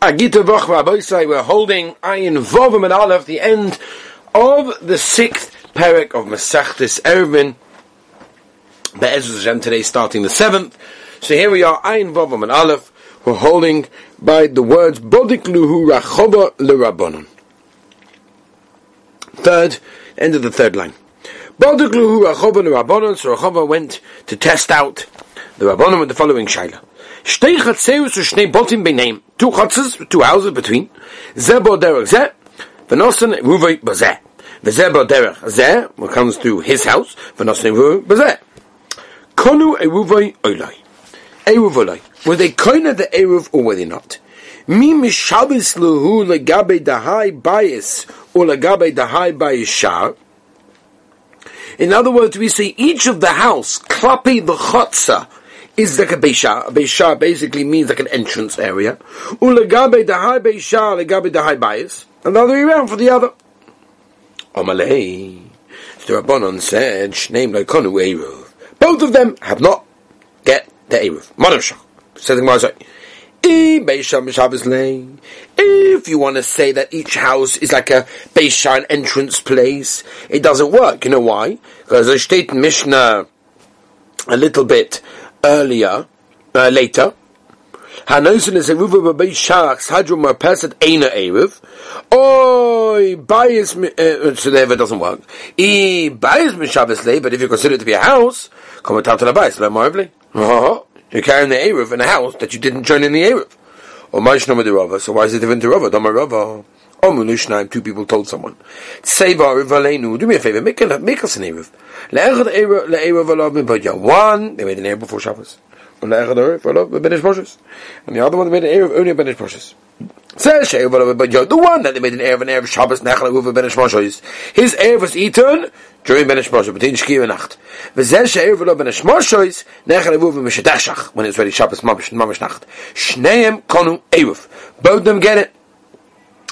Agita Boch Rabosai, we're holding Ayin Vovim and Aleph, the end of the sixth parak of Masechtis Eruvin. Be'ezra Hashem today starting the seventh. So here we are, Ayin Vovim and Aleph, we're holding by the words Bodik Luhu Rachova L'Rabbanon. Third, end of the third line. Bodik Luhu Rachova L'Rabbanon, so Rachova went to test out the Rabbanon with the following Shaila. Shtei chatzeus u shnei. Two chatzes, two houses between. Zeh bo derech b'zeh. V'zeh bo derech zeh, what comes through his house, ruvay b'zeh. Konu. Were they koina the eruv or were they not? Mi mishabis legabe dahai bayis or legabe dahai shar. In other words, we say each of the house, klapi the chotza, is like a beisha. A beisha basically means like an entrance area. Ulegabe dahai beisha, legabe dahai bayis. And the other way around for the other. Omalei. The Rabbanon said, Shneim loikonu eruv. Both of them have not get the eruv. Madam Says the Gemara, if you want to say that each house is like a Beisha, an entrance place, it doesn't work. You know why? Because the state Mishnah a little bit earlier, uh, later. Hanosin is a ruva b'bei sharach sadru marpeset eina eruv. Oi, bias, uh, so never doesn't work. E bias mishavis lei, but if you consider it to be a house, come and to the bias, let marvely. You're carrying the eruv in a house that you didn't join in the eruv. Or ma'ishna with the rava, so why is it different to rava? Dama rava. Oh, Omunushnaim, two people told someone. Seva Rivalenu, do me a favor, make, a, make us an Erev. Le'echad Erev Alav Mibadya. One, they made an Erev before Shabbos. And. And the other one, they made an Erev only Benish Moshes. The one that they made an Erev, an Erev Shabbos, Nechal Erev Benish Moshes. His Erev was eaten during Benish Moshes, between Shkir and Nacht. V'zeh She'ev Alav Benish Moshes, Nechal Erev Mishadashach, when it's ready Shabbos, Mamish, Mamish Nacht. Shneim Konu Erev. Both them get it.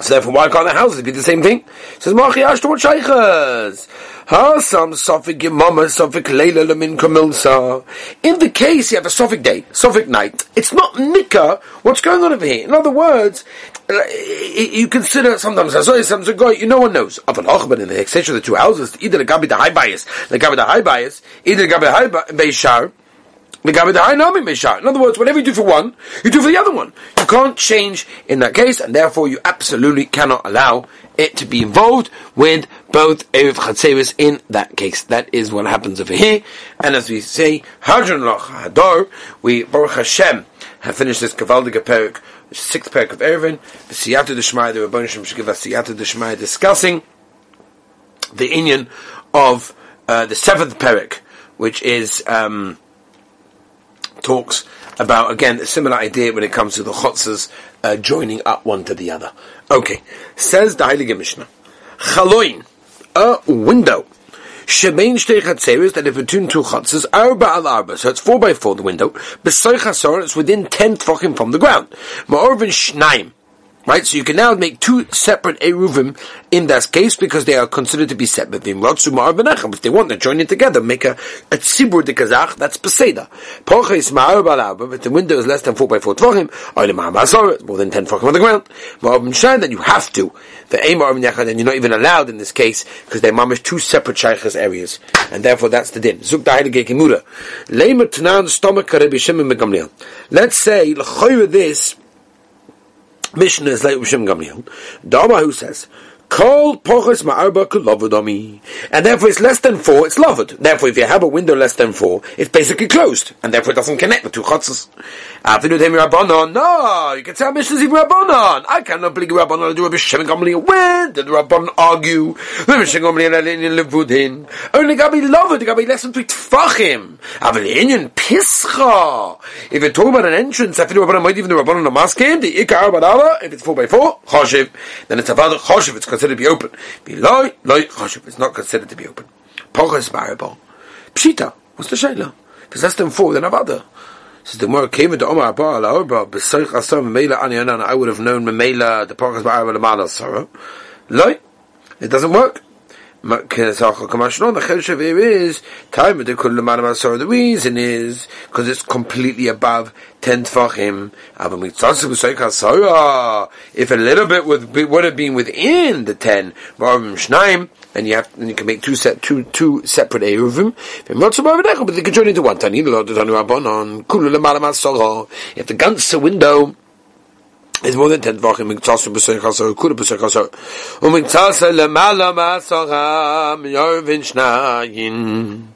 So therefore, why can't the houses be the same thing? Says Machi Ashtor Sheikhas. Ha some Sophic Yamama, Sophic Leila Lamin Kamilsa. In the case you have a Sophic day, Sophic night, it's not Nika, what's going on over here? In other words, uh, you consider sometimes sometimes a guy, you no one knows. Of an Ochban in the extension of the two houses, either the Gabi the high bias, the Gabi the high bias, either the Gabi the high bias, in other words, whatever you do for one, you do for the other one. You can't change in that case, and therefore you absolutely cannot allow it to be involved with both Erev Chatzeris in that case. That is what happens over here. And as we say, Hadron Loch Hador, we, Baruch Hashem, have finished this Kavaldiga Perik, sixth Perik of Erevin, the Siyata Deshmai, the Rabban Shem give us Deshmai discussing the Indian of uh, the seventh Perik, which is, um, talks about again a similar idea when it comes to the chotzas uh, joining up one to the other. Okay, says the Heilige Mishnah, chaloin, a window. Shemein shtei chatzeres that if between two chatzes arba al arba, so it's four by four the window. Besoy chasor, it's within ten tefachim from the ground. Ma'orvin shnaim, Right, so you can now make two separate eruvim in that case because they are considered to be separate. If they want to join it together, make a, a tzibur de kazach, that's peseda. Is but the window is less than four by four tvachim, or the ma'amazor, more than ten tvachim on the ground. Ma'arvim shine, then you have to. The aim of and you're not even allowed in this case because they're mamish two separate shaykhas areas, and therefore that's the din. Let's say this Mishnah is like Rishim Gamliel. Dama who says, Kol pochos ma'arba kulovodomi. And therefore it's less than four, it's loved. Therefore if you have a window less than four, it's basically closed. And therefore it doesn't connect the two chotzes. Avinu dem rabbanon. No, you can say Mishnah is rabbanon. I cannot believe rabbanon do a b'shem gamliel. When did rabbanon argue? The b'shem gamliel alin levudin. Only gabi loved, gabi less than three tfachim. Avil inyan pischa. If you're talking about an entrance, Avinu rabbanon might even the rabbanon maskim, the ikar badava, if it's four by four, choshev, then it's about choshev, it's considered to be open. Beloy, loy, choshev, it's not considered to be open. Pochas marable. Pshita, what's the shayla? If it's less than four, then avada. Says the more came into Omar Abba la Orba b'seich asam memela ani anan. I would have known memela the parkas ba'arba lemala sarah. Loy, it doesn't work. The Chesed is time of the Kul Lemana The reason is because it's completely above ten tefachim. Uh, if a little bit would would have been within the ten, and you have and you can make two set two two separate eruvim. But they can join into one. Soko uh, if the ganze window is more than 10 Tvachim, Miktasu B'Sei Chasar, Kura B'Sei Chasar, U'Miktasa Lemala Masacham, Yorvin Shnayin.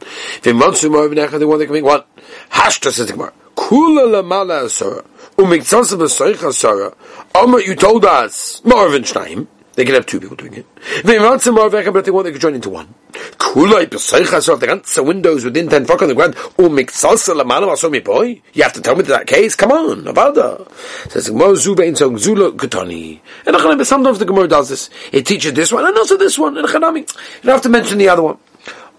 V'Motsu Morvin Echad, the one that can make one. Hashta says the Gemara, Kula Lemala Asara, U'Miktasa B'Sei Chasar, Omer, you told us, Morvin Shnayim, they can have two people doing it. They want some more but they want they could join into one. Kulai peseichas of the ganze windows within ten fuck on the ground. Oh, miksalsa lamanam aso mi boy. You have to tell me that case. Come on, avada. Says. And sometimes the Gemara does this. It teaches this one and also this one. And don't have to mention the other one.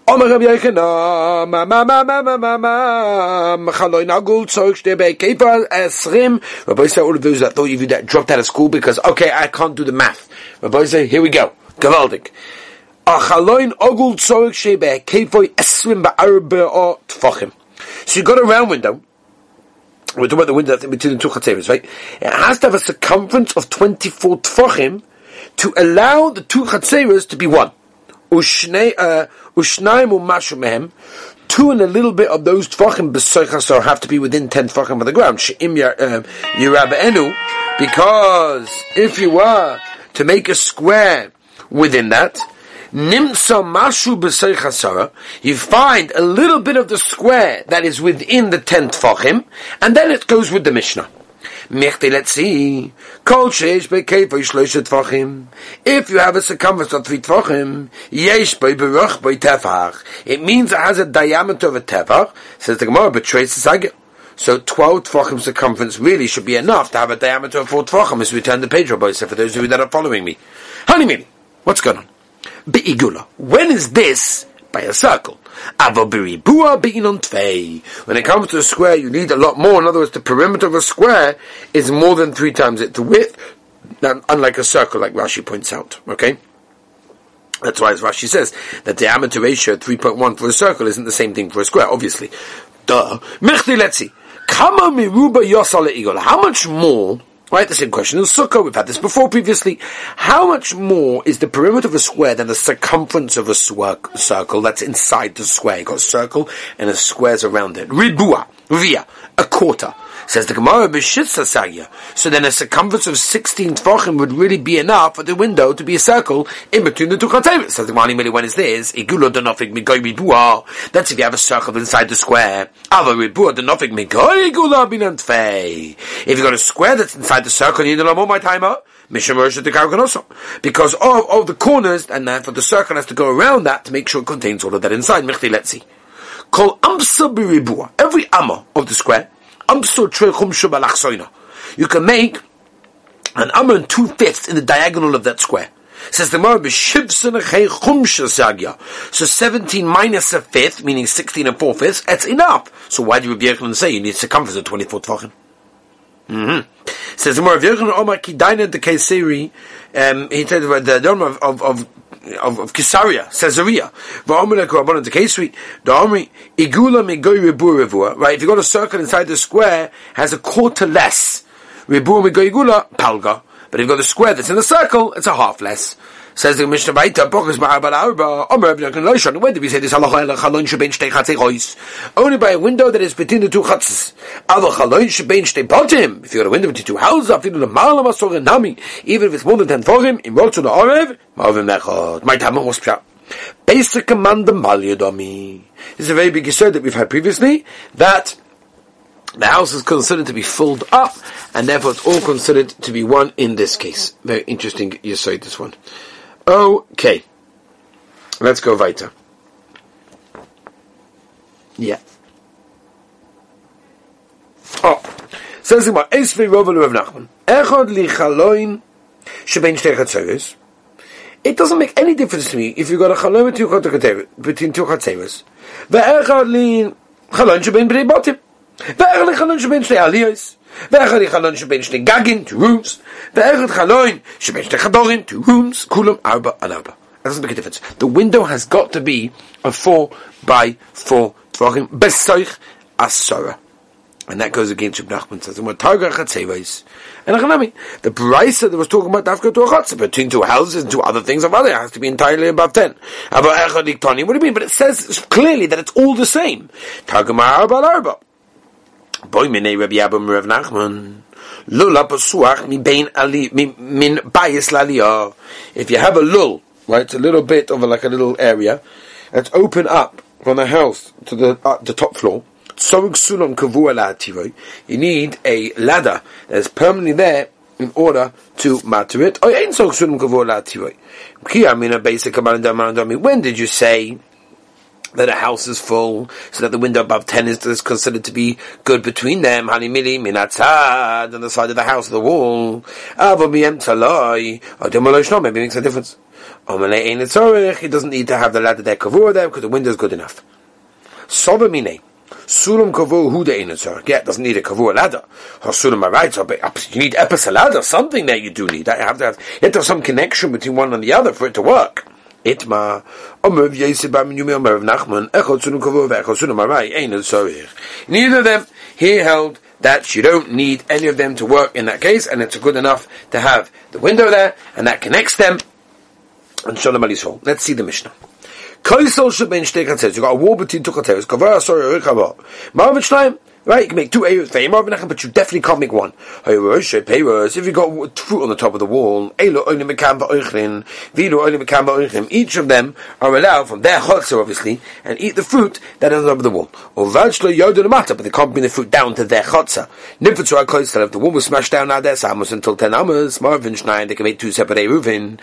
Omer Rabbi Yochanan, ma ma ma ma ma ma ma, mechaloi nagul tzorch shte bei kepa esrim. Rabbi say all of those that thought you that dropped out of school because, okay, I can't do the math. Rabbi say, here we go. Gavaldik. Achaloin ogul tzorch shte bei kepa esrim ba'arbe o tfachim. So you got a round window. We're talking about the window between the two chatzeres, right? It has to have a circumference of 24 tfachim to allow the two chatzeres to be one. Uh, Ushnaim umashu mehem, two and a little bit of those tefachim b'soichasor have to be within ten tefachim of the ground. She'im yirabenu, um, because if you were to make a square within that, nimsa mashu b'soichasara, you find a little bit of the square that is within the ten tefachim, and then it goes with the Mishnah. If you have a circumference of three tvachim, yesh by beruch by tefach. It means it has a diameter of a tefach. Says the Gemara, but trace the So 12 tvachim circumference really should be enough to have a diameter of 4 tvachim as we turn the page, Rabbi, for those of you that are following me. Honey what's going on? Be'igula. When is this by a circle? When it comes to a square, you need a lot more. In other words, the perimeter of a square is more than three times its width, unlike a circle, like Rashi points out. Okay? That's why, as Rashi says, the diameter ratio 3.1 for a circle isn't the same thing for a square, obviously. Duh. How much more Right, the same question in Sukkah. We've had this before previously. How much more is the perimeter of a square than the circumference of a circle that's inside the square? You've got a circle and a squares around it. Ribua, via, a quarter. Says the Gemara, B'shitza Sagya. So then a circumference of 16 Tvachim would really be enough for the window to be a circle in between the two Chatevis. Says the Gemara, when is this? Igulo denofik migoy ribua. That's if you have a circle inside the square. Ava ribua denofik migoy igula binantfei. If you've got a square that's inside the circle, you need a my timer. Because of, of the corners, and therefore the circle has to go around that to make sure it contains all of that inside. Let's see. Call amsa Every amma of the square you can make an Amma and two fifths in the diagonal of that square. Says the Gemara, So 17 minus a fifth, meaning 16 and four fifths, that's enough. So why do Rabbi Yochanan say you need circumference of 24 tvachim? Mm-hmm. Says the Gemara, Rabbi Yochanan Omar Kidaina de Kayseri, um, he said the Dharma of, of, of of, of Caesarea, Caesarea. the case the Omri, Igula Migoy right? If you got a circle inside the square, has a quarter less. Ribu Migoy Igula, Palga. But if you got a square that's in a circle, it's a half less. Says the Mishnah Baita, Arba, Omer When did we say this shebein shtei chatzei chois? Only by a window that is between the two chatzes. Shebein shtei botim. If you got a window between two houses, afilu l'mal masor nami, even if it's more than ten forim, in to the orev. My. Basic command the mal yodomi. This is a very big yisod that we've had previously, that the house is considered to be filled up, and therefore it's all considered to be one in this case. Very interesting you say this one. Okay. Let's go weiter. Yeah. Oh. Says the Eis v'Rovel Rav Nachman. Echad li chaloin shebein shtei chatzeres. It doesn't make any difference to me if you got a chaloin between two chatzeres. Ve'echad li chaloin shebein b'nei botim. Ve'echad li chaloin shebein shtei aliyos. ואחד חלון שבין שני גגים, two rooms, ואחד חלון שבין שני חדורים, two rooms, כולם ארבע על ארבע. doesn't make a difference. The window has got to be a four by four tvachim besoich asara. And that goes against Reb Nachman says, "What targa chatzeves?" And Achanami, the brisa that was talking about dafka to a chatzah between two houses and two other things of other it has to be entirely above ten. About echad iktani, what do you mean? But it says clearly that it's all the same. Targa ma'arba arba. Boy minei Rabbi Rav Nachman. Pasuach mi ali min bayis laliyah. If you have a lul, right, it's a little bit of a, like a little area, it's open up from the house to the uh, the top floor. You need a ladder that is permanently there in order to matter it. When did you say that a house is full, so that the window above 10 is, is considered to be good between them, hanimili minatzad, on the side of the house, the wall, maybe it makes a difference. He doesn't need to have the ladder there, kavur there, because the window is good enough. Sobamine. Sulam kavur hu de inotzar. Yeah, doesn't need a kavur ladder. Sulam right, you need epis ladder, something that you do need. You have to have, you have to have some connection between one and the other for it to work. Itma, Omer Ein. Neither of them, he held that you don't need any of them to work in that case, and it's good enough to have the window there, and that connects them, and Shalom Alisol. Let's see the Mishnah. Kaisel should be in Shtei Katzeres. You got a war between two Katzeres. Rikava. Marvin Shleim, Right, you can make two Feimar V'nechem, but you definitely can't make one. If you've got fruit on the top of the wall, each of them are allowed from their chotzer, obviously, and eat the fruit that is on top of the wall. Or but they can't bring the fruit down to their chotzer. If the wall was smashed down now there, Samos until 10 amas, Marvin Schnein, they can make two separate Eruvin.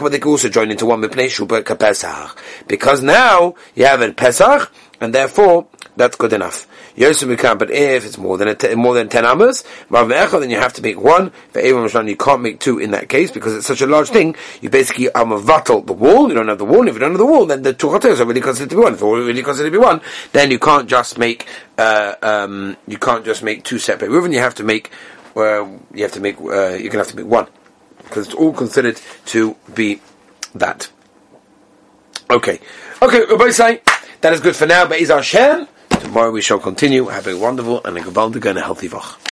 But they can also join into one with Pesach. Because now, you have a Pesach, and therefore, that's good enough. Yosef Mikam, but if it's more than a t- more than ten amas, then you have to make one. For Mishlan, you can't make two in that case because it's such a large thing. You basically amavatal the wall. You don't have the wall. If you don't have the wall, then the two chotes are really considered to be one. If they're really considered to be one, then you can't just make uh, um, you can't just make two separate Reuven. You have to make uh, you have to make uh, you're gonna have to make one because it's all considered to be that. Okay, okay. Rabbi say that is good for now. But is our Shem. Tomorrow we shall continue. Have a wonderful and a gewaldige and a healthy vach.